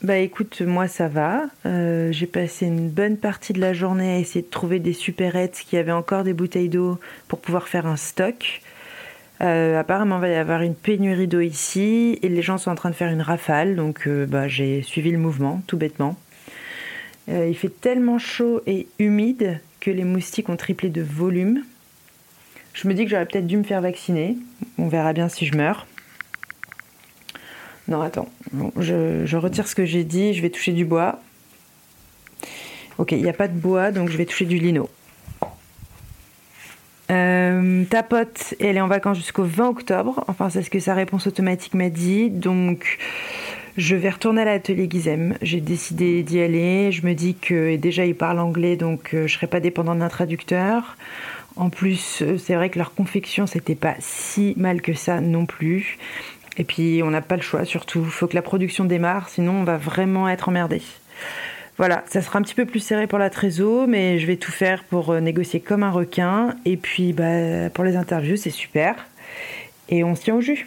Bah écoute, moi ça va. Euh, j'ai passé une bonne partie de la journée à essayer de trouver des supérettes qui avaient encore des bouteilles d'eau pour pouvoir faire un stock. Euh, apparemment, il va y avoir une pénurie d'eau ici et les gens sont en train de faire une rafale, donc euh, bah, j'ai suivi le mouvement, tout bêtement. il fait tellement chaud et humide que les moustiques ont triplé de volume. Je me dis que j'aurais peut-être dû me faire vacciner. On verra bien si je meurs. Non, attends. je, retire ce que j'ai dit. Je vais toucher du bois. Ok, il n'y a pas de bois, donc je vais toucher du lino. Euh, ta pote, elle est en vacances jusqu'au 20 octobre. Enfin, c'est ce que sa réponse automatique m'a dit. Donc, je vais retourner à l'atelier Gizem. J'ai décidé d'y aller. Je me dis que déjà, il parle anglais, donc euh, je ne serai pas dépendant d'un traducteur. En plus, euh, c'est vrai que leur confection, c'était pas si mal que ça non plus. Et puis on n'a pas le choix surtout, il faut que la production démarre, sinon on va vraiment être emmerdé. Voilà, ça sera un petit peu plus serré pour la trésor, mais je vais tout faire pour euh, négocier comme un requin. Et puis bah, pour les interviews, c'est super. Et on se tient au jus.